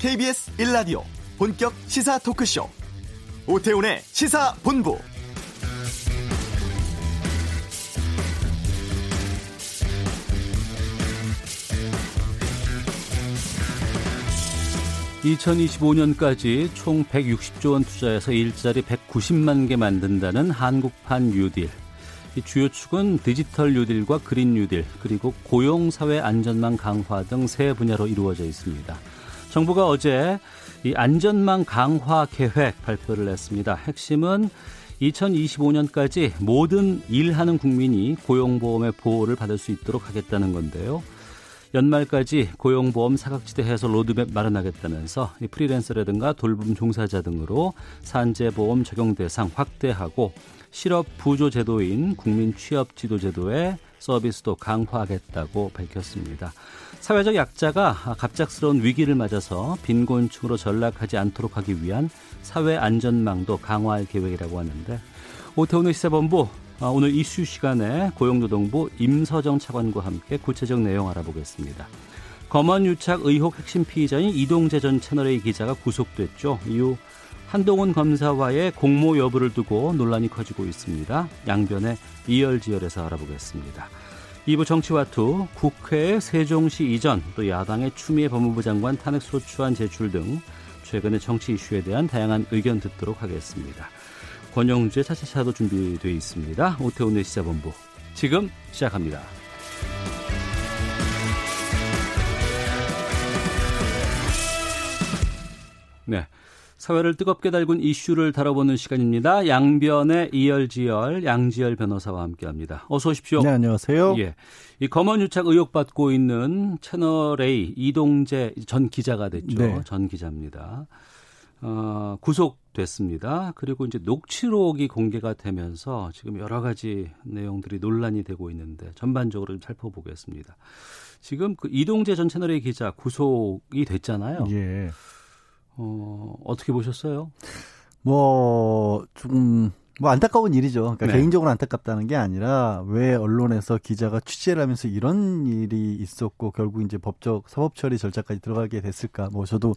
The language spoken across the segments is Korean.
KBS 1라디오 본격 시사 토크쇼. 오태훈의 시사본부. (2025년까지) 총 (160조 원) 투자해서 일자리 (190만 개) 만든다는 한국판 뉴딜. 주요 축은 디지털 뉴딜과 그린 뉴딜 그리고 고용 사회 안전망 강화 등 세 분야로 이루어져 있습니다. 정부가 어제 이 안전망 강화 계획 발표를 했습니다. 핵심은 2025년까지 모든 일하는 국민이 고용보험의 보호를 받을 수 있도록 하겠다는 건데요. 연말까지 고용보험 사각지대 해소 로드맵 마련하겠다면서 프리랜서라든가 돌봄 종사자 등으로 산재보험 적용 대상 확대하고 실업 부조 제도인 국민 취업 지원 제도의 서비스도 강화하겠다고 밝혔습니다. 사회적 약자가 갑작스러운 위기를 맞아서 빈곤층으로 전락하지 않도록 하기 위한 사회 안전망도 강화할 계획이라고 하는데 오태훈의 시사본부 아, 오늘 이슈 시간에 고용노동부 임서정 차관과 함께 구체적 내용 알아보겠습니다. 검언 유착 의혹 핵심 피의자인 이동재 전 채널A 기자가 구속됐죠. 이후 한동훈 검사와의 공모 여부를 두고 논란이 커지고 있습니다. 양변의 이열지열에서 알아보겠습니다. 2부 정치와투, 국회 세종시 이전, 또 야당의 추미애 법무부 장관 탄핵 소추안 제출 등 최근의 정치 이슈에 대한 다양한 의견 듣도록 하겠습니다. 권영주의 차차차도 준비되어 있습니다. 오태훈의 시사본부 지금 시작합니다. 네. 사회를 뜨겁게 달군 이슈를 다뤄보는 시간입니다. 양변의 이열지열, 양지열 변호사와 함께합니다. 어서 오십시오. 네, 안녕하세요. 예, 이 검언 유착 의혹 받고 있는 채널 A 이동재 전 기자가 됐죠. 네. 전 기자입니다. 어, 구속됐습니다. 그리고 이제 녹취록이 공개가 되면서 지금 여러 가지 내용들이 논란이 되고 있는데 전반적으로 좀 살펴보겠습니다. 지금 그 이동재 전 채널 A 기자 구속이 됐잖아요. 예. 어, 어떻게 보셨어요? 뭐, 좀, 뭐 안타까운 일이죠. 그러니까 네. 개인적으로 안타깝다는 게 아니라 왜 언론에서 기자가 취재를 하면서 이런 일이 있었고 결국 이제 법적 사법 처리 절차까지 들어가게 됐을까? 뭐 저도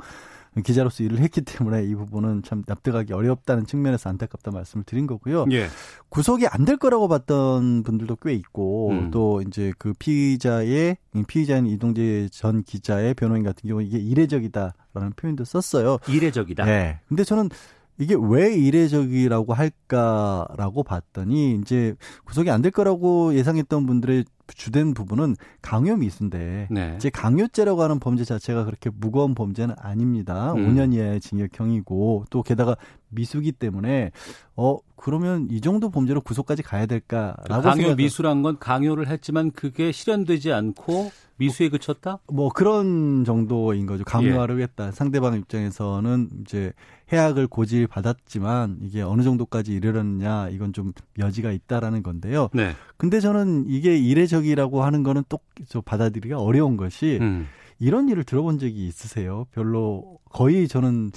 기자로서 일을 했기 때문에 이 부분은 참 납득하기 어렵다는 측면에서 안타깝다 말씀을 드린 거고요. 예. 구속이 안 될 거라고 봤던 분들도 꽤 있고 음. 또 이제 그 피의자의 피의자인 이동재 전 기자의 변호인 같은 경우 이게 이례적이다라는 표현도 썼어요. 이례적이다. 네. 근데 저는 이게 왜 이례적이라고 할까라고 봤더니 이제 구속이 안 될 거라고 예상했던 분들의 주된 부분은 강요 미수인데 네. 이제 강요죄라고 하는 범죄 자체가 그렇게 무거운 범죄는 아닙니다. 음. 5년 이하의 징역형이고 또 게다가 미수기 때문에 어 그러면 이 정도 범죄로 구속까지 가야 될까라고 강요 생각... 미수란 건 강요를 했지만 그게 실현되지 않고 미수에 그쳤다? 뭐 그런 정도인 거죠. 강요하려고 다 상대방 입장에서는 이제 해악을 고지 받았지만 이게 어느 정도까지 이르렀냐 이건 좀 여지가 있다라는 건데요. 네. 근데 저는 이게 이례적이라고 하는 거는 또 받아들이기가 어려운 것이 음. 이런 일을 들어본 적이 있으세요? 별로 거의 저는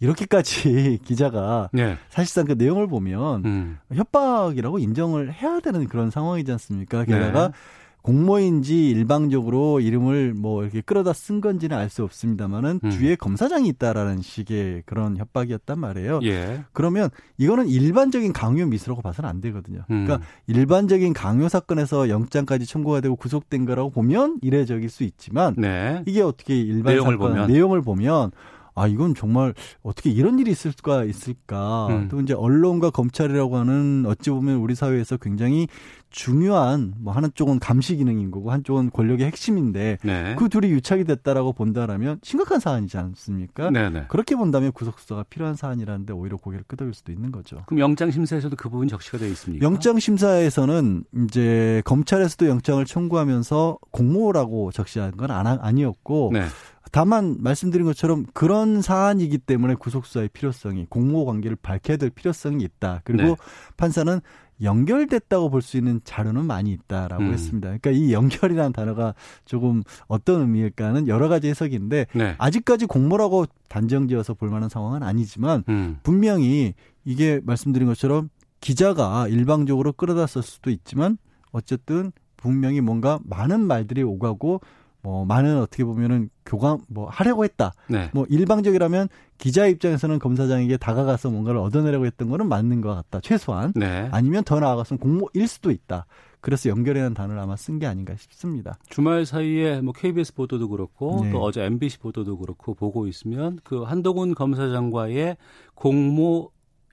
이렇게까지 기자가 네. 사실상 그 내용을 보면 음. 협박이라고 인정을 해야 되는 그런 상황이지 않습니까? 게다가 네. 공모인지 일방적으로 이름을 뭐 이렇게 끌어다 쓴 건지는 알 수 없습니다만은 음. 뒤에 검사장이 있다라는 식의 그런 협박이었단 말이에요. 예. 그러면 이거는 일반적인 강요 미수라고 봐서는 안 되거든요. 음. 그러니까 일반적인 강요 사건에서 영장까지 청구가 되고 구속된 거라고 보면 이례적일 수 있지만 네. 이게 어떻게 일반 내용을 사건 보면. 내용을 보면 아 이건 정말 어떻게 이런 일이 있을 수가 있을까? 음. 또 이제 언론과 검찰이라고 하는 어찌 보면 우리 사회에서 굉장히 중요한 뭐 하는 쪽은 감시 기능인 거고 한쪽은 권력의 핵심인데 네. 그 둘이 유착이 됐다라고 본다라면 심각한 사안이지 않습니까? 네네. 네. 그렇게 본다면 구속 수사가 필요한 사안이라는데 오히려 고개를 끄덕일 수도 있는 거죠. 그럼 영장 심사에서도 그 부분 적시가 되어 있습니까? 영장 심사에서는 이제 검찰에서도 영장을 청구하면서 공모라고 적시한 건 아니었고 네. 다만 말씀드린 것처럼 그런 사안이기 때문에 구속수사의 필요성이 공모 관계를 밝혀야 될 필요성이 있다. 그리고 네. 판사는 연결됐다고 볼 수 있는 자료는 많이 있다라고 음. 했습니다. 그러니까 이 연결이라는 단어가 조금 어떤 의미일까는 여러 가지 해석인데 네. 아직까지 공모라고 단정지어서 볼 만한 상황은 아니지만 음. 분명히 이게 말씀드린 것처럼 기자가 일방적으로 끌어다 썼을 수도 있지만 어쨌든 분명히 뭔가 많은 말들이 오가고 뭐 많은 어떻게 보면은 교감 뭐 하려고 했다. 네. 뭐 일방적이라면 기자 입장에서는 검사장에게 다가가서 뭔가를 얻어내려고 했던 거는 맞는 것 같다. 최소한 네. 아니면 더 나아가서는 공모일 수도 있다. 그래서 연결이라는 단어를 아마 쓴 게 아닌가 싶습니다. 주말 사이에 뭐 KBS 보도도 그렇고 네. 또 어제 MBC 보도도 그렇고 보고 있으면 그 한동훈 검사장과의 공모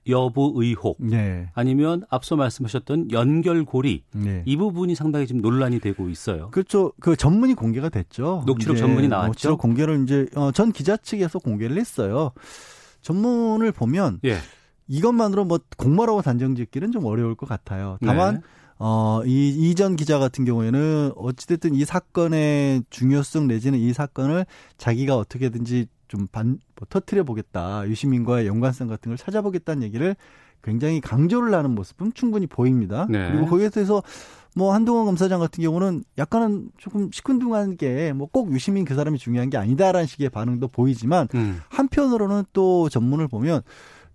여부 의혹 네. 아니면 앞서 말씀하셨던 연결고리 네. 이 부분이 상당히 지금 논란이 되고 있어요. 그렇죠. 그 전문이 공개가 됐죠. 녹취록 전문이 나왔죠. 녹취록 공개를 이제 어, 전 기자 측에서 공개를 했어요. 전문을 보면 예. 이것만으로 뭐 공모라고 단정짓기는 좀 어려울 것 같아요. 다만 네. 어, 이, 이전 기자 같은 경우에는 어찌됐든 이 사건의 중요성 내지는 이 사건을 자기가 어떻게든지 좀 반, 뭐, 터트려 보겠다. 유시민과의 연관성 같은 걸 찾아보겠다는 얘기를 굉장히 강조를 하는 모습은 충분히 보입니다. 네. 그리고 거기에 대해서 뭐 한동훈 검사장 같은 경우는 약간은 조금 시큰둥한 게 뭐 꼭 유시민 그 사람이 중요한 게 아니다라는 식의 반응도 보이지만 음. 한편으로는 또 전문을 보면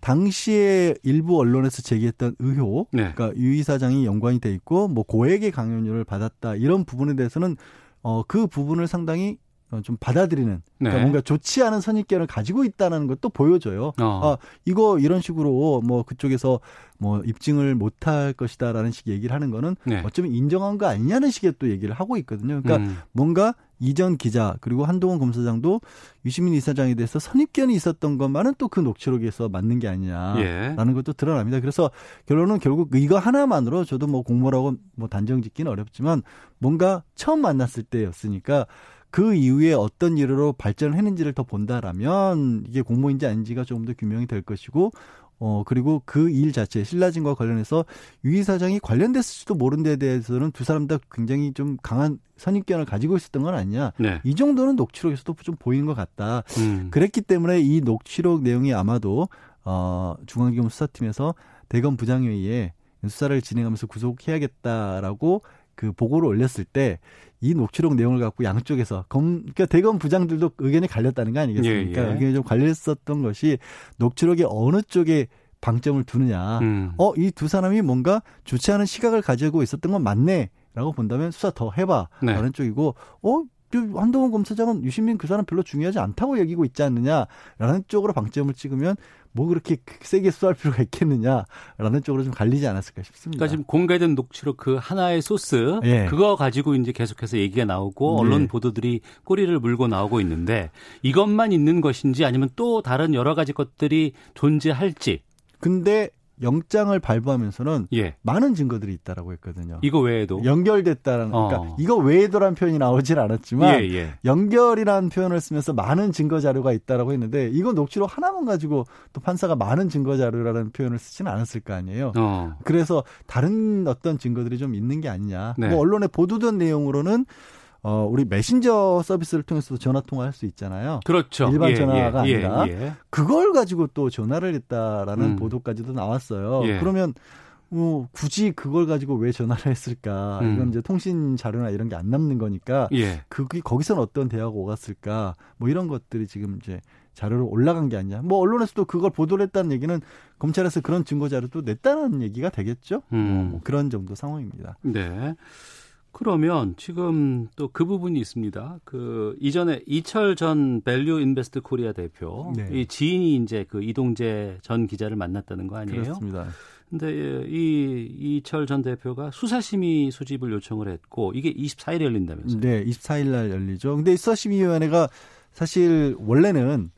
당시에 일부 언론에서 제기했던 의혹, 네. 그러니까 유 이사장이 연관이 돼 있고 뭐 고액의 강연료를 받았다 이런 부분에 대해서는 어 그 부분을 상당히 어, 좀 받아들이는 그러니까 네. 뭔가 좋지 않은 선입견을 가지고 있다는 것도 보여줘요. 어. 아 이거 이런 식으로 뭐 그쪽에서 뭐 입증을 못할 것이다라는 식의 얘기를 하는 거는 네. 어쩌면 인정한 거 아니냐는 식의 또 얘기를 하고 있거든요. 그러니까 음. 뭔가 이전 기자 그리고 한동훈 검사장도 유시민 이사장에 대해서 선입견이 있었던 것만은 또 그 녹취록에서 맞는 게 아니냐라는 예. 것도 드러납니다. 그래서 결론은 결국 이거 하나만으로 저도 뭐 공모라고 뭐 단정 짓기는 어렵지만 뭔가 처음 만났을 때였으니까 그 이후에 어떤 일으로 발전을 했는지를 더 본다라면 이게 공모인지 아닌지가 조금 더 규명이 될 것이고 어 그리고 그 일 자체 신라진과 관련해서 유 이 사장이 관련됐을지도 모른 데 대해서는 두 사람 다 굉장히 좀 강한 선입견을 가지고 있었던 건 아니냐. 네. 이 정도는 녹취록에서도 좀 보이는 것 같다. 음. 그랬기 때문에 이 녹취록 내용이 아마도 어 중앙지검 수사팀에서 대검 부장회의에 수사를 진행하면서 구속해야겠다라고 그 보고를 올렸을 때 이 녹취록 내용을 갖고 양쪽에서 검 그러니까 대검 부장들도 의견이 갈렸다는 거 아니겠습니까? 예, 예. 의견이 좀 갈렸었던 것이 녹취록에 어느 쪽에 방점을 두느냐. 음. 어, 이 두 사람이 뭔가 좋지 않은 시각을 가지고 있었던 건 맞네. 라고 본다면 수사 더 해봐. 네. 라는 쪽이고, 어, 한동훈 검사장은 유시민 그 사람 별로 중요하지 않다고 여기고 있지 않느냐라는 쪽으로 방점을 찍으면 뭐 그렇게 세게 수할 필요가 있겠느냐라는 쪽으로 좀 갈리지 않았을까 싶습니다. 그러니까 지금 공개된 녹취록 그 하나의 소스 예. 그거 가지고 이제 계속해서 얘기가 나오고 언론 예. 보도들이 꼬리를 물고 나오고 있는데 이것만 있는 것인지 아니면 또 다른 여러 가지 것들이 존재할지. 근데 영장을 발부하면서는 예. 많은 증거들이 있다라고 했거든요. 이거 외에도 연결됐다라는 어. 그러니까 이거 외에도란 표현이 나오진 않았지만 예, 예. 연결이라는 표현을 쓰면서 많은 증거 자료가 있다라고 했는데 이거 녹취록 하나만 가지고 또 판사가 많은 증거 자료라는 표현을 쓰지는 않았을 거 아니에요. 어. 그래서 다른 어떤 증거들이 좀 있는 게 아니냐. 네. 뭐 언론에 보도된 내용으로는 어, 우리 메신저 서비스를 통해서도 전화 통화할 수 있잖아요. 그렇죠. 일반 예, 전화가 예, 아니라 예, 예. 그걸 가지고 또 전화를 했다라는 음. 보도까지도 나왔어요. 예. 그러면 뭐 굳이 그걸 가지고 왜 전화를 했을까? 음. 이건 이제 통신 자료나 이런 게 안 남는 거니까 예. 그게 거기서는 어떤 대화가 오갔을까? 뭐 이런 것들이 지금 이제 자료로 올라간 게 아니냐. 뭐 언론에서도 그걸 보도를 했다는 얘기는 검찰에서 그런 증거 자료도 냈다는 얘기가 되겠죠. 음. 뭐, 뭐 그런 정도 상황입니다. 네. 그러면 지금 또 그 부분이 있습니다. 그 이전에 이철 전 Value Invest Korea 대표 네. 이 지인이 이제 그 이동재 전 기자를 만났다는 거 아니에요? 그렇습니다. 근데 이 이철 전 대표가 수사심의 소집을 요청을 했고 이게 24일에 열린다면서요? 네, 24일 날 열리죠. 근데 수사심의위원회가 사실 원래는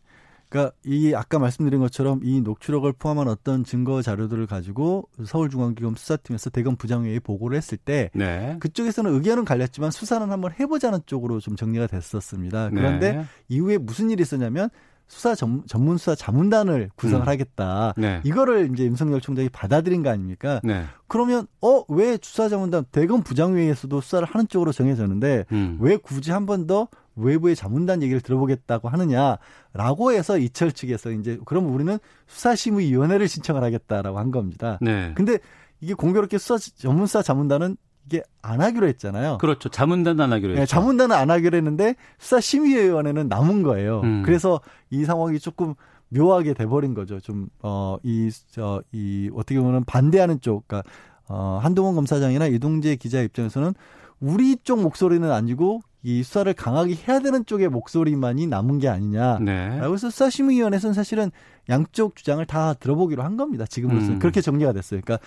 그러니까 이 아까 말씀드린 것처럼 이 녹취록을 포함한 어떤 증거 자료들을 가지고 서울중앙지검 수사팀에서 대검 부장회의에 보고를 했을 때 네. 그쪽에서는 의견은 갈렸지만 수사는 한번 해보자는 쪽으로 좀 정리가 됐었습니다. 그런데 네. 이후에 무슨 일이 있었냐면 수사 전, 문 수사 자문단을 구성을 음. 하겠다. 네. 이거를 이제 윤석열 총장이 받아들인 거 아닙니까? 네. 그러면 어 왜 수사 자문단 대검 부장회의에서도 수사를 하는 쪽으로 정해졌는데 음. 왜 굳이 한 번 더 외부의 자문단 얘기를 들어보겠다고 하느냐라고 해서 이철 측에서 이제 그럼 우리는 수사심의위원회를 신청을 하겠다라고 한 겁니다. 네. 근데 이게 공교롭게 수사 전문 수사 자문단은 이게 안 하기로 했잖아요. 그렇죠. 자문단은 안 하기로 네, 했죠. 네, 자문단은 안 하기로 했는데 수사심의위원회는 남은 거예요. 음. 그래서 이 상황이 조금 묘하게 돼버린 거죠. 좀, 어, 이, 저, 이, 어떻게 보면 반대하는 쪽, 그러니까, 어, 한동훈 검사장이나 이동재 기자 입장에서는 우리 쪽 목소리는 아니고 이 수사를 강하게 해야 되는 쪽의 목소리만이 남은 게 아니냐. 네. 그래서 수사심의위원회에서는 사실은 양쪽 주장을 다 들어보기로 한 겁니다. 지금으로서는 음. 그렇게 정리가 됐어요. 그러니까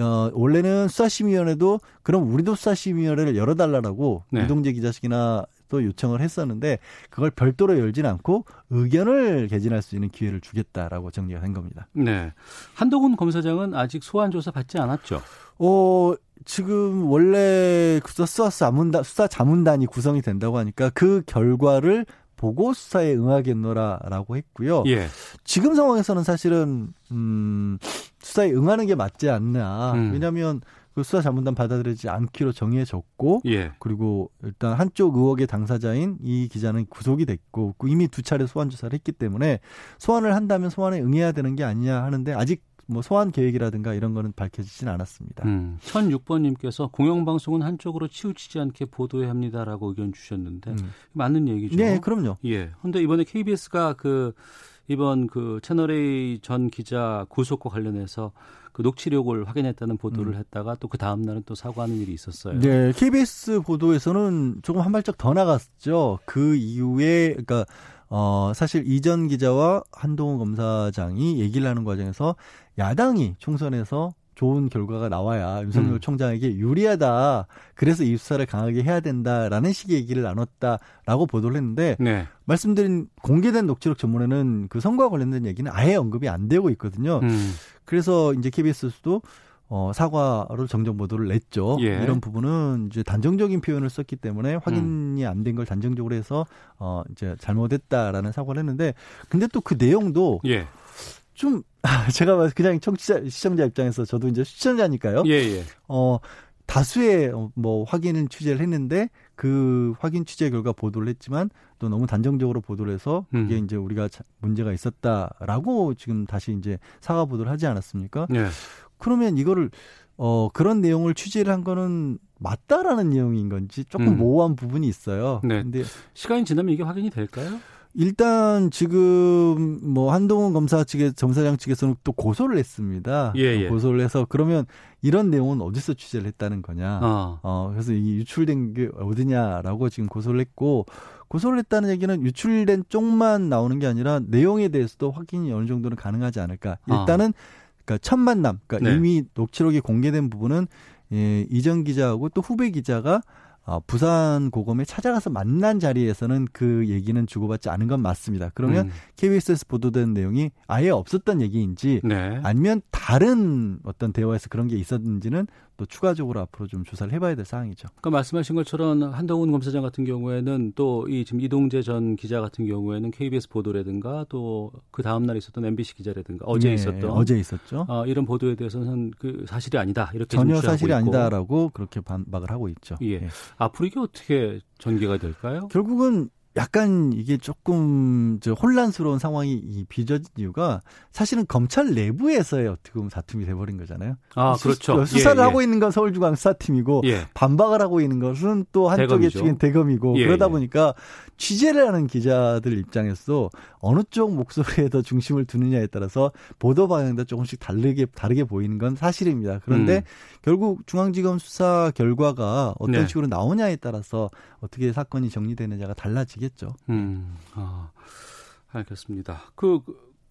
어, 원래는 수사심의위원회도 그럼 우리도 수사심의위원회를 열어달라고 네. 이동재 기자 측이나 또 요청을 했었는데 그걸 별도로 열진 않고 의견을 개진할 수 있는 기회를 주겠다라고 정리가 된 겁니다. 네. 한동훈 검사장은 아직 소환 조사 받지 않았죠? 어, 지금 원래 수사 자문단 수사 자문단이 구성이 된다고 하니까 그 결과를 보고 수사에 응하겠노라라고 했고요. 예. 지금 상황에서는 사실은 음 수사에 응하는 게 맞지 않나. 음. 왜냐하면 그 수사 자문단 받아들이지 않기로 정해졌고 예. 그리고 일단 한쪽 의혹의 당사자인 이 기자는 구속이 됐고 이미 두 차례 소환 조사를 했기 때문에 소환을 한다면 소환에 응해야 되는 게 아니냐 하는데 아직 뭐 소환 계획이라든가 이런 거는 밝혀지진 않았습니다. 음, 1006번님께서 공영방송은 한쪽으로 치우치지 않게 보도해야 합니다라고 의견 주셨는데 음. 맞는 얘기죠. 네, 그럼요. 예. 근데 이번에 KBS가 그 이번 그 채널A 전 기자 구속과 관련해서 그 녹취록을 확인했다는 보도를 음. 했다가 또 그 다음 날은 또 사과하는 일이 있었어요. 네, KBS 보도에서는 조금 한 발짝 더 나갔죠. 그 이후에 그러니까 어 사실 이전 기자와 한동훈 검사장이 얘기를 하는 과정에서 야당이 총선에서 좋은 결과가 나와야 윤석열 음. 총장에게 유리하다. 그래서 이 수사를 강하게 해야 된다라는 식의 얘기를 나눴다라고 보도를 했는데 네. 말씀드린 공개된 녹취록 전문에는 그 선거와 관련된 얘기는 아예 언급이 안 되고 있거든요. 음. 그래서 이제 KBS도 어, 사과로 정정 보도를 냈죠. 예. 이런 부분은 이제 단정적인 표현을 썼기 때문에 확인이 음. 안된 걸 단정적으로 해서 어, 이제 잘못했다라는 사과를 했는데 근데 또 그 내용도 예. 좀 제가 그냥 청취자 시청자 입장에서 저도 이제 시청자니까요. 예, 예. 어 다수의 어, 뭐 확인 취재를 했는데 그 확인 취재 결과 보도를 했지만 또 너무 단정적으로 보도를 해서 그게 음. 이제 우리가 문제가 있었다라고 지금 다시 이제 사과 보도를 하지 않았습니까? 예. 그러면 이거를 어 그런 내용을 취재를 한 거는 맞다라는 내용인 건지 조금 음. 모호한 부분이 있어요. 네. 근데 시간이 지나면 이게 확인이 될까요? 일단 지금 뭐 한동훈 검사 측에 점사장 측에서는 또 고소를 했습니다. 예, 예. 고소를 해서 그러면 이런 내용은 어디서 취재를 했다는 거냐. 어. 어 그래서 이 유출된 게 어디냐라고 지금 고소를 했고 고소를 했다는 얘기는 유출된 쪽만 나오는 게 아니라 내용에 대해서도 확인이 어느 정도는 가능하지 않을까. 아. 일단은 어. 그러니까 첫 만남, 그러니까 네. 이미 녹취록이 공개된 부분은 예, 이전 기자하고 또 후배 기자가 어, 부산 고검에 찾아가서 만난 자리에서는 그 얘기는 주고받지 않은 건 맞습니다. 그러면 음. KBS에서 보도된 내용이 아예 없었던 얘기인지 네. 아니면 다른 어떤 대화에서 그런 게 있었는지는 또 추가적으로 앞으로 좀 조사를 해봐야 될 사항이죠. 그러니까 말씀하신 것처럼 한동훈 검사장 같은 경우에는 또 이 지금 이동재 전 기자 같은 경우에는 KBS 보도라든가 또 그 다음 날 있었던 MBC 기자라든가 어제 네, 있었던 어제 있었죠. 어, 이런 보도에 대해서는 그 사실이 아니다 이렇게 전혀 사실이 있고. 아니다라고 그렇게 반박을 하고 있죠. 예. 예. 앞으로 이게 어떻게 전개가 될까요? 결국은 약간 이게 조금 저 혼란스러운 상황이 빚어진 이유가 사실은 검찰 내부에서의 어떻게 보면 다툼이 돼버린 거잖아요. 아, 그렇죠. 수, 사를 예, 예. 하고 있는 건 서울중앙 수사팀이고 예. 반박을 하고 있는 것은 또 한쪽의 측인 대검이고 예, 그러다 예. 보니까 취재를 하는 기자들 입장에서 어느 쪽 목소리에 더 중심을 두느냐에 따라서 보도 방향도 조금씩 다르게 다르게 보이는 건 사실입니다. 그런데 음. 결국 중앙지검 수사 결과가 어떤 네. 식으로 나오냐에 따라서 어떻게 사건이 정리되느냐가 달라지 겠죠. 음. 아, 알겠습니다. 그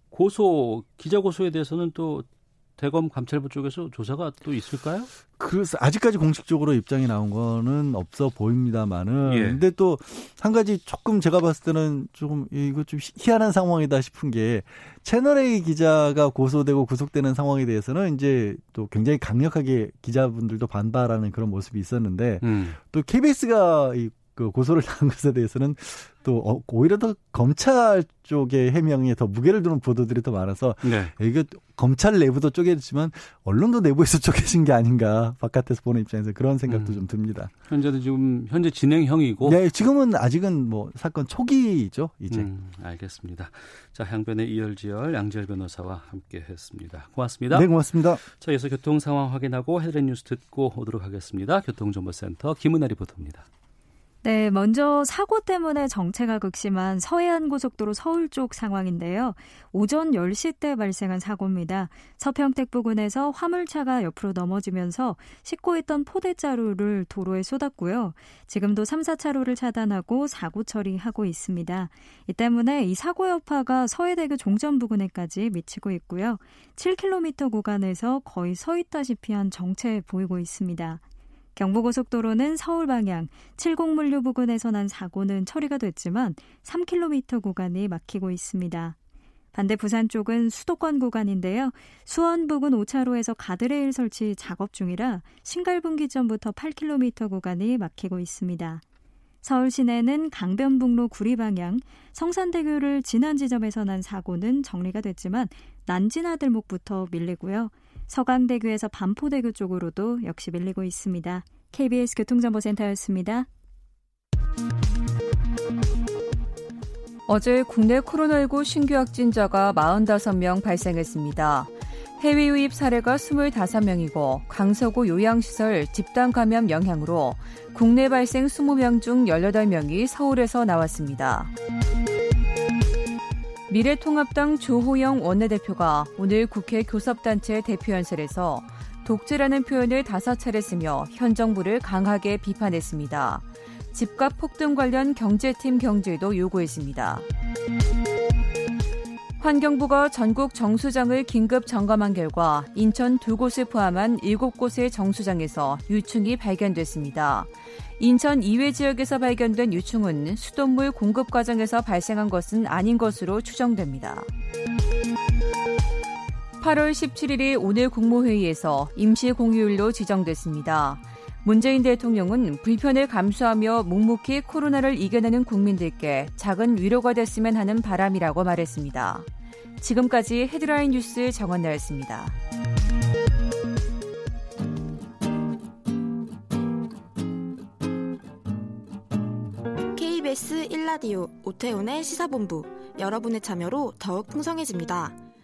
고소 기자 고소에 대해서는 또 대검 감찰부 쪽에서 조사가 또 있을까요? 그래서 아직까지 공식적으로 입장이 나온 거는 없어 보입니다만은 예. 근데 또 한 가지 조금 제가 봤을 때는 조금 이거 좀 희한한 상황이다 싶은 게 채널 A 기자가 고소되고 구속되는 상황에 대해서는 이제 또 굉장히 강력하게 기자분들도 반발하는 그런 모습이 있었는데 음. 또 KBS가 이 그 고소를 당한 것에 대해서는 또 어, 오히려 더 검찰 쪽의 해명에 더 무게를 두는 보도들이 더 많아서 네. 이게 검찰 내부도 쪼개지만 언론도 내부에서 쪼개진 게 아닌가 바깥에서 보는 입장에서 그런 생각도 음. 좀 듭니다. 현재도 지금 현재 진행형이고. 네, 지금은 아직은 뭐 사건 초기죠 이제. 음, 알겠습니다. 자 향변의 이열지열 양지열 변호사와 함께했습니다. 고맙습니다. 네, 고맙습니다. 자 이어서 교통 상황 확인하고 헤드라인 뉴스 듣고 오도록 하겠습니다. 교통정보센터 김은아 리포터입니다. 네, 먼저 사고 때문에 정체가 극심한 서해안 고속도로 서울 쪽 상황인데요. 오전 10시 때 발생한 사고입니다. 서평택 부근에서 화물차가 옆으로 넘어지면서 싣고 있던 포대자루를 도로에 쏟았고요. 지금도 3, 4차로를 차단하고 사고 처리하고 있습니다. 이 때문에 이 사고 여파가 서해대교 종점 부근에까지 미치고 있고요. 7km 구간에서 거의 서 있다시피 한 정체 보이고 있습니다. 경부고속도로는 서울 방향 70물류 부근에서 난 사고는 처리가 됐지만 3km 구간이 막히고 있습니다. 반대 부산 쪽은 수도권 구간인데요. 수원 부근 5차로에서 가드레일 설치 작업 중이라 신갈분기점부터 8km 구간이 막히고 있습니다. 서울 시내는 강변북로 구리 방향 성산대교를 지난 지점에서 난 사고는 정리가 됐지만 난지나들목부터 밀리고요. 서강대교에서 반포대교 쪽으로도 역시 밀리고 있습니다. KBS 교통정보센터였습니다. 어제 국내 코로나19 신규 확진자가 45명 발생했습니다. 해외 유입 사례가 25명이고 강서구 요양시설 집단 감염 영향으로 국내 발생 20명 중 18명이 서울에서 나왔습니다. 미래통합당 조호영 원내대표가 오늘 국회 교섭단체 대표연설에서 독재라는 표현을 다섯 차례 쓰며 현 정부를 강하게 비판했습니다. 집값 폭등 관련 경제팀 경제도 요구했습니다. 환경부가 전국 정수장을 긴급 점검한 결과 인천 두 곳을 포함한 일곱 곳의 정수장에서 유충이 발견됐습니다. 인천 이외 지역에서 발견된 유충은 수돗물 공급 과정에서 발생한 것은 아닌 것으로 추정됩니다. 8월 17일이 오늘 국무회의에서 임시 공휴일로 지정됐습니다. 문재인 대통령은 불편을 감수하며 묵묵히 코로나를 이겨내는 국민들께 작은 위로가 됐으면 하는 바람이라고 말했습니다. 지금까지 헤드라인 뉴스 정원나였습니다. KBS 1라디오 오태훈의 시사본부 여러분의 참여로 더욱 풍성해집니다.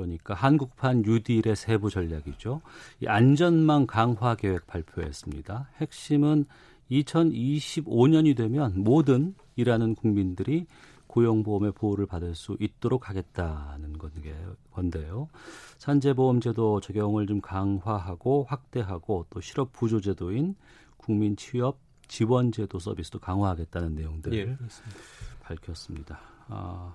그러니까 한국판 뉴딜의 세부 전략이죠. 이 안전망 강화 계획 발표했습니다. 핵심은 2025년이 되면 모든 일하는 국민들이 고용보험의 보호를 받을 수 있도록 하겠다는 건데요. 산재보험제도 적용을 좀 강화하고 확대하고 또 실업 부조제도인 국민 취업 지원제도 서비스도 강화하겠다는 내용들을 예, 밝혔습니다. 아,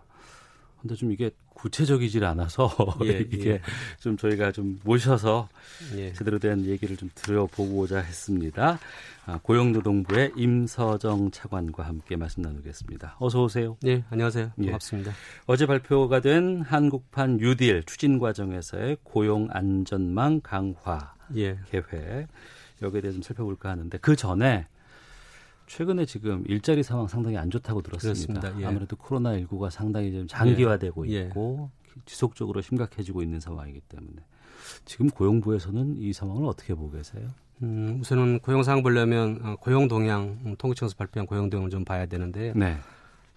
근데 좀 이게 구체적이질 않아서 예, 이게 예. 좀 저희가 좀 모셔서 예. 제대로 된 얘기를 좀 들어보고자 했습니다. 아, 고용노동부의 임서정 차관과 함께 말씀 나누겠습니다. 어서 오세요. 네, 안녕하세요. 예. 반갑습니다. 어제 발표가 된 한국판 뉴딜 추진 과정에서의 고용 안전망 강화 예. 계획 여기에 대해서 좀 살펴볼까 하는데 그 전에 최근에 지금 일자리 상황 상당히 안 좋다고 들었습니다. 예. 아무래도 코로나 19가 상당히 좀 장기화되고 예. 있고 예. 지속적으로 심각해지고 있는 상황이기 때문에 지금 고용부에서는 이 상황을 어떻게 보고 계세요? 음, 우선은 고용 상황 보려면 어, 고용 동향 음, 통계청에서 발표한 고용 동향을 좀 봐야 되는데 네.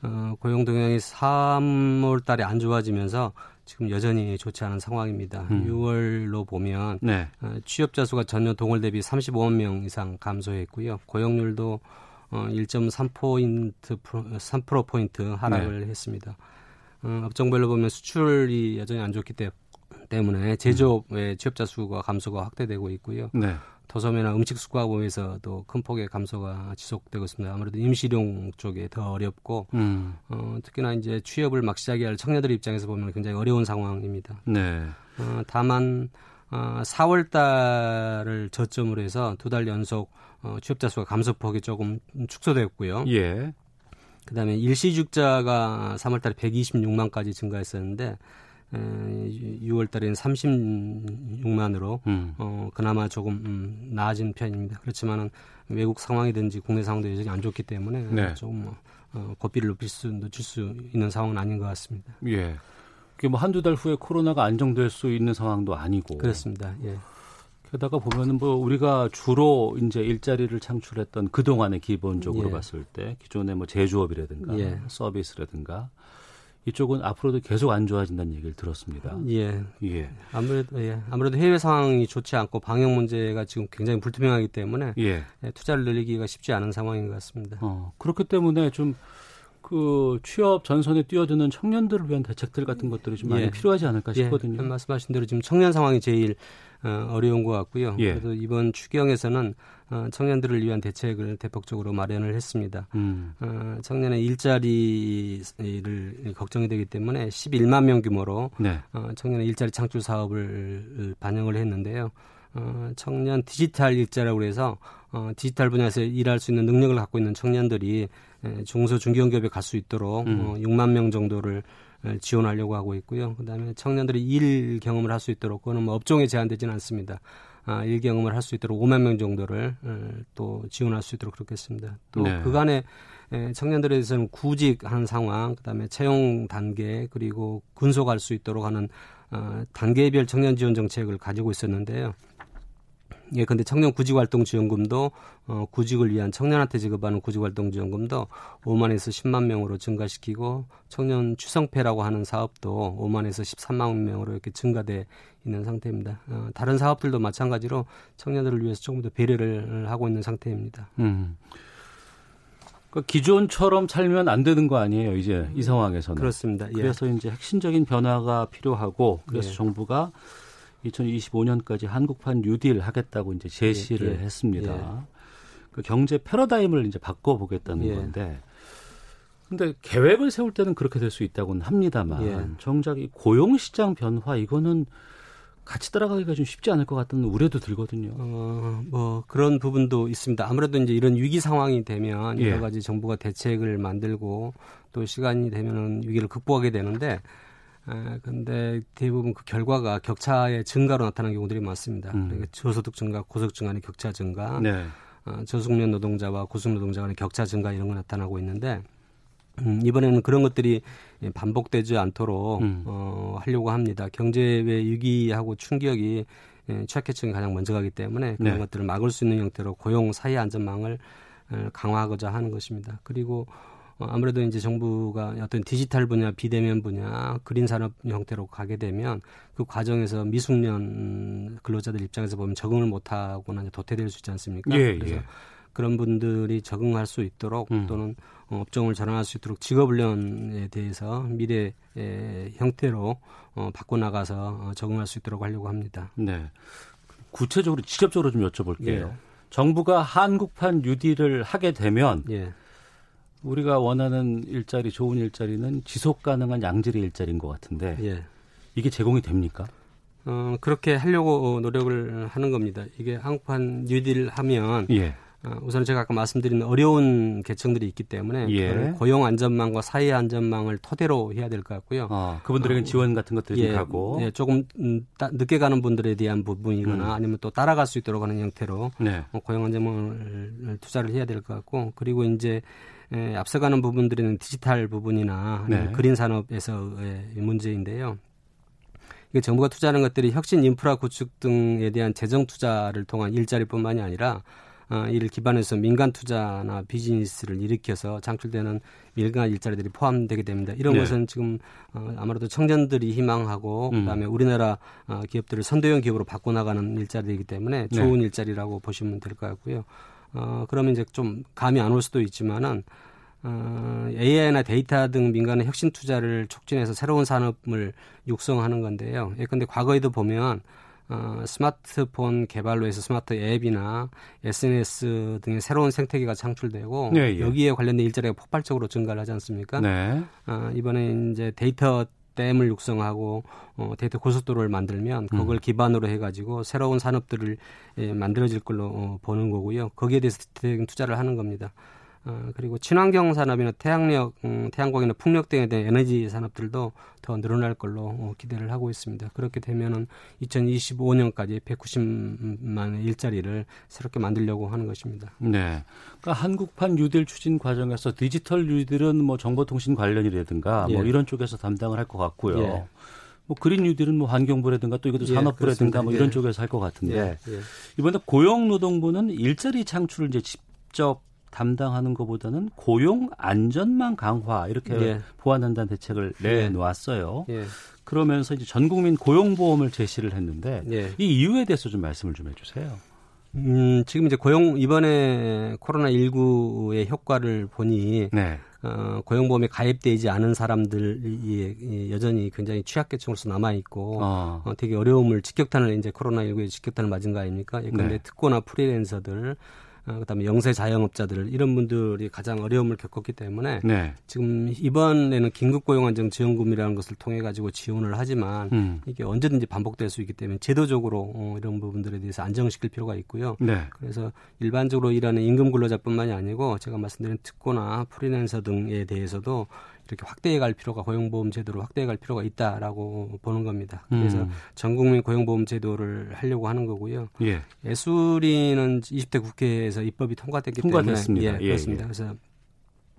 어, 고용 동향이 3월 달에 안 좋아지면서 지금 여전히 좋지 않은 상황입니다. 음. 6월로 보면 네. 어, 취업자 수가 전년 동월 대비 35만 명 이상 감소했고요. 고용률도 어, 1.3포인트, 3%포인트 하락을 네. 했습니다. 어, 업종별로 보면 수출이 여전히 안 좋기 때 문에 제조업의 취업자 수가 감소가 확대되고 있고요. 네. 도소매나 음식 수거업에서도 큰 폭의 감소가 지속되고 있습니다. 아무래도 임시용 쪽에 더 어렵고 음. 어, 특히나 이제 취업을 막 시작할 청년들 입장에서 보면 굉장히 어려운 상황입니다. 네. 어, 다만 어, 4월 달을 저점으로 해서 두 달 연속 어, 취업자 수가 감소폭이 조금 축소되었고요. 예. 그다음에 일시직자가 3월 달에 126만까지 증가했었는데 에, 6월 달에는 36만으로 음. 어, 그나마 조금 음, 나아진 편입니다. 그렇지만은 외국 상황이든지 국내 상황도 여전히 안 좋기 때문에 네. 조금 어, 고비를 높일 수, 늦출 수 있는 상황은 아닌 것 같습니다. 예. 그게 뭐 한두 달 후에 코로나가 안정될 수 있는 상황도 아니고. 그렇습니다. 예. 게다가 보면은 뭐 우리가 주로 이제 일자리를 창출했던 그 동안에 기본적으로 예. 봤을 때 기존의 뭐 제조업이라든가 예. 서비스라든가 이쪽은 앞으로도 계속 안 좋아진다는 얘기를 들었습니다. 예. 예. 아무래도 예. 아무래도 해외 상황이 좋지 않고 방역 문제가 지금 굉장히 불투명하기 때문에 예. 예 투자를 늘리기가 쉽지 않은 상황인 것 같습니다. 어, 그렇기 때문에 좀 그 취업 전선에 뛰어드는 청년들을 위한 대책들 같은 것들이 좀 많이 예. 필요하지 않을까 예. 싶거든요. 말씀하신 대로 지금 청년 상황이 제일 어, 어려운 것 같고요. 예. 그래서 이번 추경에서는 어, 청년들을 위한 대책을 대폭적으로 마련을 했습니다. 음. 어, 청년의 일자리를 걱정이 되기 때문에 11만 명 규모로 네. 어, 청년의 일자리 창출 사업을 반영을 했는데요. 어, 청년 디지털 일자라고 해서 어, 디지털 분야에서 일할 수 있는 능력을 갖고 있는 청년들이 에, 중소 중견기업에 갈 수 있도록 음. 어, 6만 명 정도를 지원하려고 하고 있고요. 그다음에 청년들이 일 경험을 할 수 있도록 그거는 뭐 업종에 제한되지는 않습니다. 아, 일 경험을 할 수 있도록 5만 명 정도를 어, 또 지원할 수 있도록 그렇겠습니다. 또 네. 그간에 에, 청년들에 대해서는 구직한 상황, 그다음에 채용 단계 그리고 군속할 수 있도록 하는 어, 단계별 청년 지원 정책을 가지고 있었는데요. 예, 근데 청년 구직활동 지원금도 어, 구직을 위한 청년한테 지급하는 구직활동 지원금도 5만에서 10만 명으로 증가시키고 청년 추성패라고 하는 사업도 5만에서 13만 명으로 이렇게 증가돼 있는 상태입니다. 어, 다른 사업들도 마찬가지로 청년들을 위해서 조금 더 배려를 하고 있는 상태입니다. 음. 그 기존처럼 살면 안 되는 거 아니에요, 이제 이 상황에서는. 그렇습니다. 예. 그래서 이제 핵심적인 변화가 필요하고 그래서 예. 정부가 2025년까지 한국판 뉴딜 하겠다고 이제 제시를 예, 예. 했습니다. 예. 그 경제 패러다임을 이제 바꿔보겠다는 예. 건데. 근데 계획을 세울 때는 그렇게 될 수 있다고는 합니다만 예. 정작 이 고용 시장 변화 이거는 같이 따라가기가 좀 쉽지 않을 것 같다는 우려도 들거든요. 어, 뭐 그런 부분도 있습니다. 아무래도 이제 이런 위기 상황이 되면 여러 가지 정부가 대책을 만들고 또 시간이 되면은 위기를 극복하게 되는데 에, 근데 대부분 그 결과가 격차의 증가로 나타나는 경우들이 많습니다. 음. 그러니까 저소득 증가, 고소득 증가의 격차 증가, 네. 어, 저숙련 노동자와 고숙 노동자 간의 격차 증가 이런 거 나타나고 있는데 음, 이번에는 그런 것들이 반복되지 않도록 음. 어, 하려고 합니다. 경제의 위기하고 충격이 예, 취약계층이 가장 먼저 가기 때문에 그런 네. 것들을 막을 수 있는 형태로 고용 사회 안전망을 어, 강화하고자 하는 것입니다. 그리고 어, 아무래도 이제 정부가 어떤 디지털 분야, 비대면 분야, 그린 산업 형태로 가게 되면 그 과정에서 미숙련 근로자들 입장에서 보면 적응을 못 하거나 도태될 수 있지 않습니까? 예, 그래서 예. 그런 분들이 적응할 수 있도록 음. 또는 업종을 전환할 수 있도록 직업훈련에 대해서 미래 의 형태로 어, 바꿔나가서 어, 적응할 수 있도록 하려고 합니다. 네. 구체적으로 직접적으로 좀 여쭤볼게요. 예. 정부가 한국판 뉴딜을 하게 되면 예. 우리가 원하는 일자리, 좋은 일자리는 지속 가능한 양질의 일자리인 것 같은데 예. 이게 제공이 됩니까? 어, 그렇게 하려고 노력을 하는 겁니다. 이게 한국판 뉴딜 하면 예. 어, 우선 제가 아까 말씀드린 어려운 계층들이 있기 때문에 예. 고용 안전망과 사회 안전망을 토대로 해야 될 것 같고요. 어, 그분들에게 어, 지원 같은 것들이 예, 가고 예, 조금 음, 따, 늦게 가는 분들에 대한 부분이거나 음. 아니면 또 따라갈 수 있도록 하는 형태로 네. 어, 고용 안전망을 투자를 해야 될 것 같고 그리고 이제 에, 앞서가는 부분들은 디지털 부분이나 네. 그린 산업에서의 문제인데요. 이게 정부가 투자하는 것들이 혁신 인프라 구축 등에 대한 재정 투자를 통한 일자리뿐만이 아니라 어, 이를 기반해서 민간 투자나 비즈니스를 일으켜서 창출되는 민간 일자리들이 포함되게 됩니다. 이런 네. 것은 지금 어, 아무래도 청년들이 희망하고 음. 그다음에 우리나라 어, 기업들을 선도형 기업으로 바꿔나가는 일자리이기 때문에 좋은 네. 일자리라고 보시면 될 것 같고요. 어, 그러면 이제 좀 감이 안 올 수도 있지만은 어, AI나 데이터 등 민간의 혁신 투자를 촉진해서 새로운 산업을 육성하는 건데요. 예컨대 과거에도 보면 어, 스마트폰 개발로 해서 스마트 앱이나 SNS 등의 새로운 생태계가 창출되고 네, 예. 여기에 관련된 일자리가 폭발적으로 증가를 하지 않습니까? 네. 어, 이번에 이제 데이터 댐을 육성하고 어, 데이터 고속도로를 만들면 음. 그걸 기반으로 해가지고 새로운 산업들을 예, 만들어질 걸로 어, 보는 거고요. 거기에 대해서 투자를 하는 겁니다. 어, 그리고 친환경 산업이나 태양력, 음, 태양광이나 풍력 등에 대한 에너지 산업들도 더 늘어날 걸로 어, 기대를 하고 있습니다. 그렇게 되면은 2025년까지 190만의 일자리를 새롭게 만들려고 하는 것입니다. 네. 그러니까 한국판 뉴딜 추진 과정에서 디지털 뉴딜은 뭐 정보통신 관련이라든가 뭐 예. 뭐 이런 쪽에서 담당을 할 것 같고요. 예. 뭐 그린 뉴딜은 뭐 환경부라든가 또 이것도 예, 산업부라든가 뭐 이런 예. 쪽에서 할 것 같은데 예, 예. 이번에 고용노동부는 일자리 창출을 이제 직접 담당하는 것보다는 고용 안전망 강화 이렇게 예. 보완한다는 대책을 예. 내놓았어요. 예. 그러면서 이제 전 국민 고용보험을 제시를 했는데 예. 이 이유에 대해서 좀 말씀을 좀 해주세요. 음, 지금 이제 고용 이번에 코로나 19의 효과를 보니 네. 어, 고용보험에 가입되지 않은 사람들이 여전히 굉장히 취약계층으로서 남아 있고 어. 어, 되게 어려움을 직격탄을 이제 코로나 19의 직격탄을 맞은 거 아닙니까? 예컨대 네. 특고나 프리랜서들 어, 그다음에 영세 자영업자들 이런 분들이 가장 어려움을 겪었기 때문에 네. 지금 이번에는 긴급 고용 안정 지원금이라는 것을 통해 가지고 지원을 하지만 음. 이게 언제든지 반복될 수 있기 때문에 제도적으로 어, 이런 부분들에 대해서 안정시킬 필요가 있고요. 네. 그래서 일반적으로 일하는 임금 근로자뿐만이 아니고 제가 말씀드린 특고나 프리랜서 등에 대해서도 이렇게 확대해 갈 필요가 고용보험 제도를 확대해 갈 필요가 있다라고 보는 겁니다. 그래서 음. 전 국민 고용보험 제도를 하려고 하는 거고요. 예. 예술이는 20대 국회에서 입법이 통과됐기 통과됐습니다. 때문에 예, 예, 그렇습니다. 예. 그래서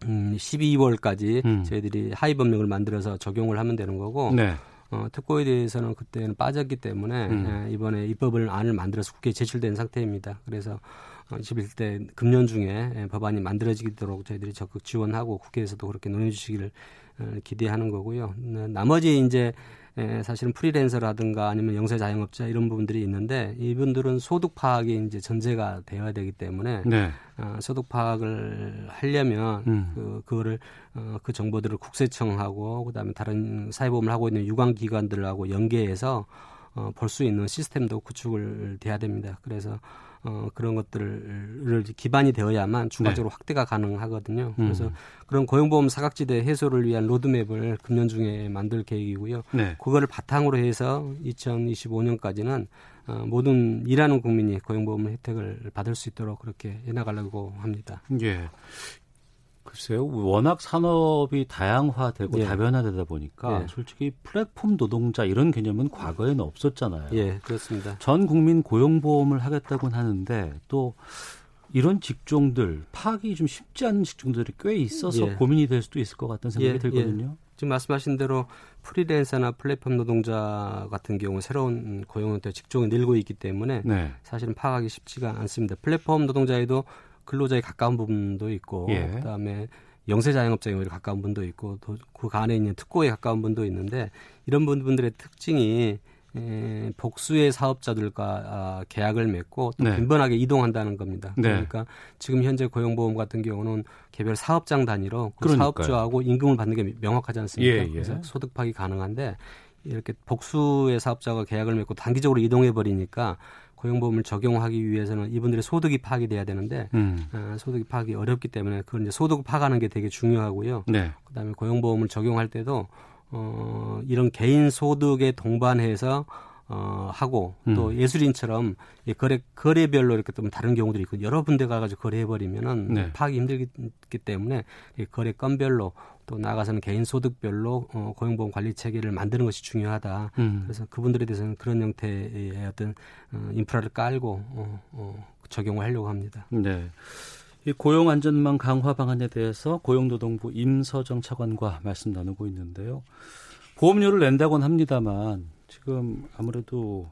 음, 12월까지 음. 저희들이 하위 법령을 만들어서 적용을 하면 되는 거고 네. 어, 특고에 대해서는 그때는 빠졌기 때문에 음. 예, 이번에 입법을 안을 만들어서 국회에 제출된 상태입니다. 그래서 21대 금년 중에 예, 법안이 만들어지도록 저희들이 적극 지원하고 국회에서도 그렇게 논의 주시기를 어, 기대하는 거고요. 네, 나머지 이제 예, 사실은 프리랜서라든가 아니면 영세 자영업자 이런 부분들이 있는데 이분들은 소득 파악이 이제 전제가 되어야 되기 때문에 네. 어, 소득 파악을 하려면 음. 그 그거를 어, 그 정보들을 국세청하고 그다음에 다른 사회보험을 하고 있는 유관 기관들하고 연계해서 어, 볼 수 있는 시스템도 구축을 돼야 됩니다. 그래서 어, 그런 것들을 기반이 되어야만 추가적으로 네. 확대가 가능하거든요. 음. 그래서 그런 고용보험 사각지대 해소를 위한 로드맵을 금년 중에 만들 계획이고요. 네. 그거를 바탕으로 해서 2025년까지는 어, 모든 일하는 국민이 고용보험 혜택을 받을 수 있도록 그렇게 해나가려고 합니다. 예. 글쎄요. 워낙 산업이 다양화되고 예. 다변화되다 보니까 예. 솔직히 플랫폼 노동자 이런 개념은 과거에는 없었잖아요. 예, 그렇습니다. 전 국민 고용보험을 하겠다고는 하는데 또 이런 직종들 파악이 좀 쉽지 않은 직종들이 꽤 있어서 예. 고민이 될 수도 있을 것 같다는 생각이 예, 들거든요. 예. 지금 말씀하신 대로 프리랜서나 플랫폼 노동자 같은 경우 새로운 고용 형태 직종이 늘고 있기 때문에 네. 사실은 파악하기 쉽지가 않습니다. 플랫폼 노동자에도 근로자에 가까운 부분도 있고 예. 그다음에 영세 자영업자에 오히려 가까운 분도 있고 또 그 안에 있는 특고에 가까운 분도 있는데 이런 분들의 특징이 에, 복수의 사업자들과 아, 계약을 맺고 또 네. 빈번하게 이동한다는 겁니다. 네. 그러니까 지금 현재 고용보험 같은 경우는 개별 사업장 단위로 그 사업주하고 임금을 받는 게 명확하지 않습니까? 예, 예. 그래서 소득 파악이 가능한데 이렇게 복수의 사업자가 계약을 맺고 단기적으로 이동해 버리니까 고용보험을 적용하기 위해서는 이분들의 소득이 파악이 돼야 되는데 음. 어, 소득이 파악이 어렵기 때문에 그걸 이제 소득 파악하는 게 되게 중요하고요. 네. 그다음에 고용보험을 적용할 때도 어, 이런 개인 소득에 동반해서 어, 하고 음. 또 예술인처럼 거래 거래별로 이렇게 또 다른 경우들이 있고 여러 군데 가가지고 거래해 버리면은 네. 파악이 힘들기 때문에 거래 건별로 또 나가서는 개인 소득별로 어, 고용보험 관리 체계를 만드는 것이 중요하다. 음. 그래서 그분들에 대해서는 그런 형태의 어떤 어, 인프라를 깔고 어, 어, 적용을 하려고 합니다. 네. 이 고용 안전망 강화 방안에 대해서 고용노동부 임서정 차관과 말씀 나누고 있는데요. 보험료를 낸다곤 합니다만 지금 아무래도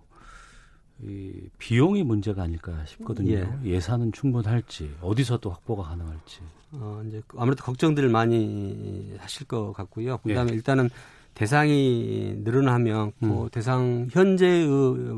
이 비용이 문제가 아닐까 싶거든요. 예. 산은 충분할지 어디서 또 확보가 가능할지. 어 이제 아무래도 걱정들을 많이 하실 것 같고요. 그다음에 예. 일단은 대상이 늘어나면 그 음. 그 대상 현재의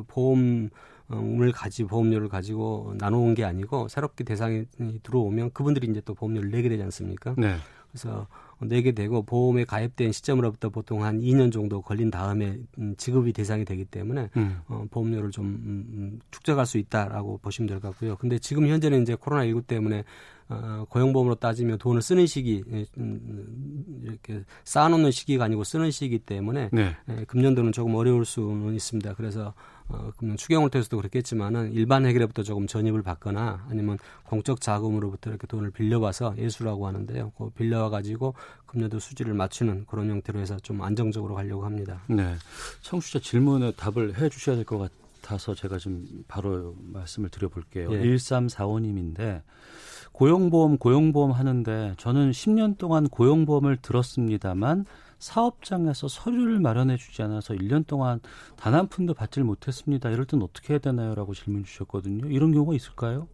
보험 을 가지 보험료를 가지고 나눠온 게 아니고 새롭게 대상이 들어오면 그분들이 이제 또 보험료를 내게 되지 않습니까? 네. 그래서 내게 되고 보험에 가입된 시점으로부터 보통 한 2년 정도 걸린 다음에 음, 지급이 대상이 되기 때문에 음. 어, 보험료를 좀 음, 음, 축적할 수 있다라고 보시면 될 것 같고요. 근데 지금 현재는 이제 코로나 19 때문에 어, 고용보험으로 따지면 돈을 쓰는 시기 음, 음, 이렇게 쌓아놓는 시기가 아니고 쓰는 시기 때문에 네. 예, 금년도는 조금 어려울 수는 있습니다. 그래서 어, 그러면 추경을 통해서도 그렇겠지만은 일반 회계로부터 조금 전입을 받거나 아니면 공적 자금으로부터 이렇게 돈을 빌려와서 예수라고 하는데요. 그 빌려와 가지고 금년도 수지를 맞추는 그런 형태로 해서 좀 안정적으로 가려고 합니다. 네. 청취자 질문에 답을 해 주셔야 될 것 같아서 제가 좀 바로 말씀을 드려볼게요. 예. 1345님인데 고용보험 고용보험 하는데 저는 10년 동안 고용보험을 들었습니다만 사업장에서 서류를 마련해 주지 않아서 1년 동안 단 한 푼도 받질 못했습니다. 이럴 땐 어떻게 해야 되나요? 라고 질문 주셨거든요. 이런 경우가 있을까요?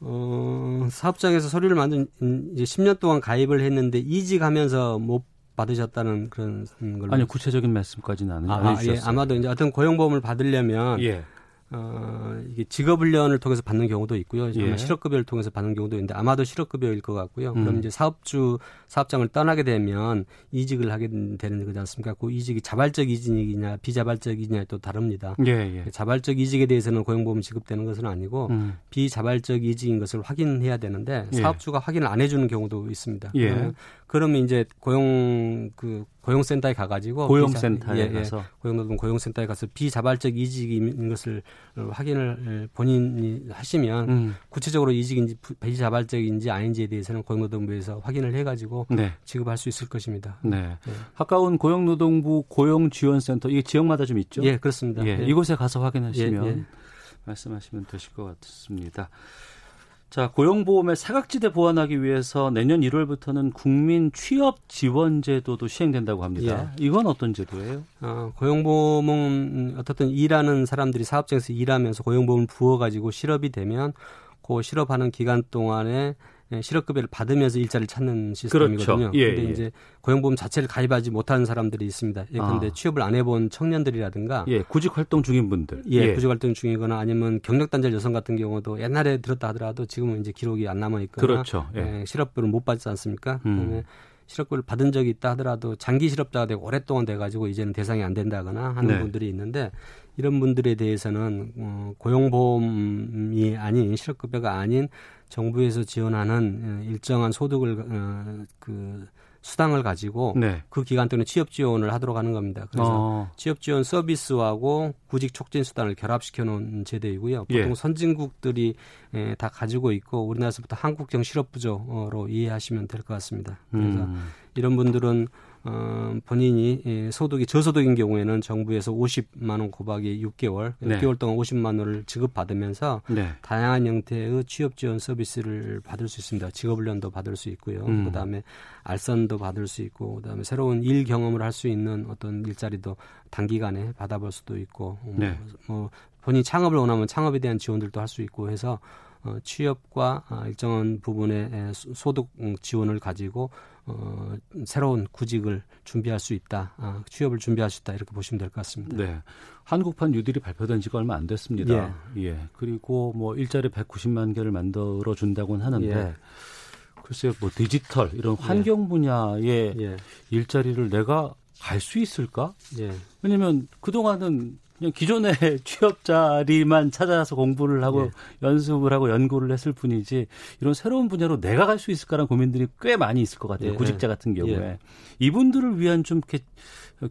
어, 사업장에서 서류를 만든 이제 10년 동안 가입을 했는데 이직하면서 못 받으셨다는 그런 걸로 아니요 구체적인 말씀까지는 안, 아, 아, 예, 아마도 이제 어떤 고용보험을 받으려면 예. 어, 이게 직업훈련을 통해서 받는 경우도 있고요. 예. 실업급여를 통해서 받는 경우도 있는데 아마도 실업급여일 것 같고요. 음. 그럼 이제 사업주 사업장을 떠나게 되면 이직을 하게 되는 거지 않습니까? 그 이직이 자발적 이직이냐 비자발적 이직이냐에 또 다릅니다. 예, 예. 자발적 이직에 대해서는 고용보험 지급되는 것은 아니고 음. 비자발적 이직인 것을 확인해야 되는데 예. 사업주가 확인을 안 해주는 경우도 있습니다. 예. 그러면 이제 고용 그 고용센터에 가가지고 고용센터에 예, 예, 가서 고용노동 고용센터에 가서 비자발적 이직인 것을 확인을 본인이 하시면 음. 구체적으로 이직인지 비자발적인지 아닌지에 대해서는 고용노동부에서 확인을 해가지고 네. 지급할 수 있을 것입니다. 네. 네. 가까운 고용노동부 고용지원센터 이게 지역마다 좀 있죠? 예, 그렇습니다. 예, 예. 이곳에 가서 확인하시면 예, 예. 말씀하시면 되실 것 같습니다. 자, 고용보험의 사각지대 보완하기 위해서 내년 1월부터는 국민 취업 지원 제도도 시행된다고 합니다. 예. 이건 어떤 제도예요? 어, 고용보험은 어떻든 일하는 사람들이 사업장에서 일하면서 고용보험을 부어가지고 실업이 되면 그 실업하는 기간 동안에 예, 실업급여를 받으면서 일자리를 찾는 시스템이거든요. 그렇죠. 예, 근데 예. 이제 고용보험 자체를 가입하지 못하는 사람들이 있습니다. 예, 그런데 아. 취업을 안 해본 청년들이라든가 예, 구직 활동 중인 분들, 예, 예. 구직 활동 중이거나 아니면 경력 단절 여성 같은 경우도 옛날에 들었다 하더라도 지금은 이제 기록이 안 남아 있거나 그렇죠. 예. 예, 실업급여를 못 받지 않습니까? 음. 실업급여를 받은 적이 있다 하더라도 장기 실업자가 되고 오랫동안 돼가지고 이제는 대상이 안 된다거나 하는 네. 분들이 있는데 이런 분들에 대해서는 어, 고용보험이 아닌 실업급여가 아닌 정부에서 지원하는 어, 일정한 소득을 어, 그 수당을 가지고 네. 그 기간 동안에 취업 지원을 하도록 하는 겁니다. 그래서 어. 취업 지원 서비스하고 구직 촉진 수단을 결합시켜 놓은 제도이고요. 보통 예. 선진국들이 에, 다 가지고 있고 우리나라에서부터 한국형 실업 부조로 이해하시면 될 것 같습니다. 그래서 음. 이런 분들은 어, 본인이 예, 소득이 저소득인 경우에는 정부에서 50만 원 곱하기 6개월, 네. 6개월 동안 50만 원을 지급받으면서 네. 다양한 형태의 취업 지원 서비스를 받을 수 있습니다. 직업 훈련도 받을 수 있고요. 음. 그다음에 알선도 받을 수 있고 그다음에 새로운 일 경험을 할 수 있는 어떤 일자리도 단기간에 받아볼 수도 있고 뭐, 네. 뭐 본인이 창업을 원하면 창업에 대한 지원들도 할 수 있고 해서 어, 취업과 아, 일정한 부분의 소득 지원을 가지고 어, 새로운 구직을 준비할 수 있다, 아, 취업을 준비할 수 있다 이렇게 보시면 될 것 같습니다. 네, 한국판 뉴딜이 발표된 지가 얼마 안 됐습니다. 예. 예. 그리고 뭐 일자리 190만 개를 만들어 준다고는 하는데 예. 글쎄요, 뭐 디지털 이런 환경 예. 분야의 예. 일자리를 내가 갈 수 있을까? 예. 왜냐면 그 동안은 그냥 기존의 취업 자리만 찾아서 공부를 하고 네. 연습을 하고 연구를 했을 뿐이지 이런 새로운 분야로 내가 갈 수 있을까라는 고민들이 꽤 많이 있을 것 같아요. 네. 구직자 같은 경우에 네. 이분들을 위한 좀 이렇게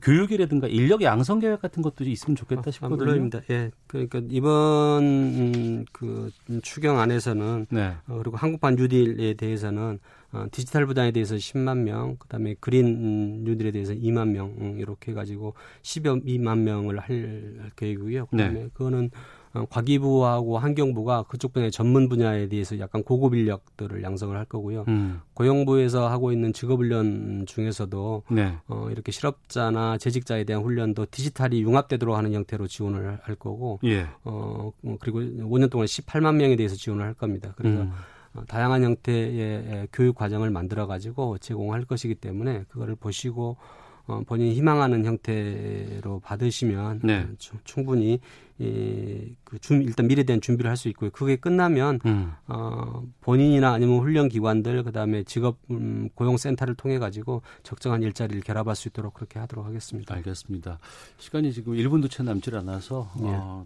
교육이라든가 인력 양성 계획 같은 것들이 있으면 좋겠다 아, 싶거든요. 물론입니다. 예. 그러니까 이번 음, 그 추경 안에서는 네. 어, 그리고 한국판 뉴딜에 대해서는 어, 디지털 부장에 대해서 10만 명, 그다음에 그린 뉴딜에 대해서 2만 명 음, 이렇게 해가지고 10여 2만 명을 할 계획이고요. 그다음에 네. 그거는 어, 과기부하고 환경부가 그쪽 분야의 전문 분야에 대해서 약간 고급 인력들을 양성을 할 거고요. 음. 고용부에서 하고 있는 직업훈련 중에서도 네. 어, 이렇게 실업자나 재직자에 대한 훈련도 디지털이 융합되도록 하는 형태로 지원을 할 거고, 예. 어, 그리고 5년 동안 18만 명에 대해서 지원을 할 겁니다. 그래서 음. 어, 다양한 형태의 교육 과정을 만들어 가지고 제공할 것이기 때문에 그거를 보시고 어, 본인이 희망하는 형태로 받으시면 네. 충분히 이, 그 준, 일단 미래에 대한 준비를 할 수 있고요. 그게 끝나면 음. 어, 본인이나 아니면 훈련 기관들 그다음에 직업 음, 고용 센터를 통해 가지고 적정한 일자리를 결합할 수 있도록 그렇게 하도록 하겠습니다. 알겠습니다. 시간이 지금 1분도 채 남질 않아서 예. 어,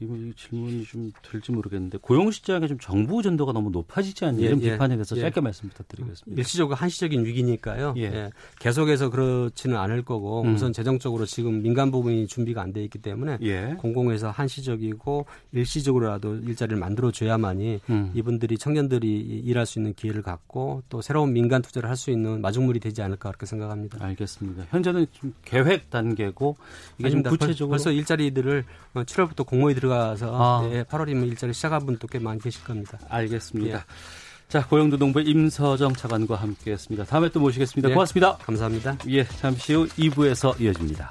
이거 질문이 좀 될지 모르겠는데 고용 시장에 좀 정부 전도가 너무 높아지지 않냐 이런 예, 예, 비판에 대해서 예. 짧게 말씀 부탁드리겠습니다. 일시적으로 한시적인 위기니까요. 예. 예. 계속해서 그렇지는 않을 거고 음. 우선 재정적으로 지금 민간 부분이 준비가 안 돼 있기 때문에 예. 공공에서 한시적이고 일시적으로라도 일자리를 만들어 줘야만이 음. 이분들이 청년들이 일할 수 있는 기회를 갖고 또 새로운 민간 투자를 할 수 있는 마중물이 되지 않을까 그렇게 생각합니다. 알겠습니다. 현재는 좀 계획 단계고 이게 좀 구체적으로 벌써 일자리들을 7월부터 공모에 들어 들어가서 아. 예, 8월이면 일자리 시작한 분도 꽤 많이 계실 겁니다. 알겠습니다. 예. 자, 고용노동부 임서정 차관과 함께했습니다. 다음에 또 모시겠습니다. 예. 고맙습니다. 감사합니다. 예, 잠시 후 2부에서 이어집니다.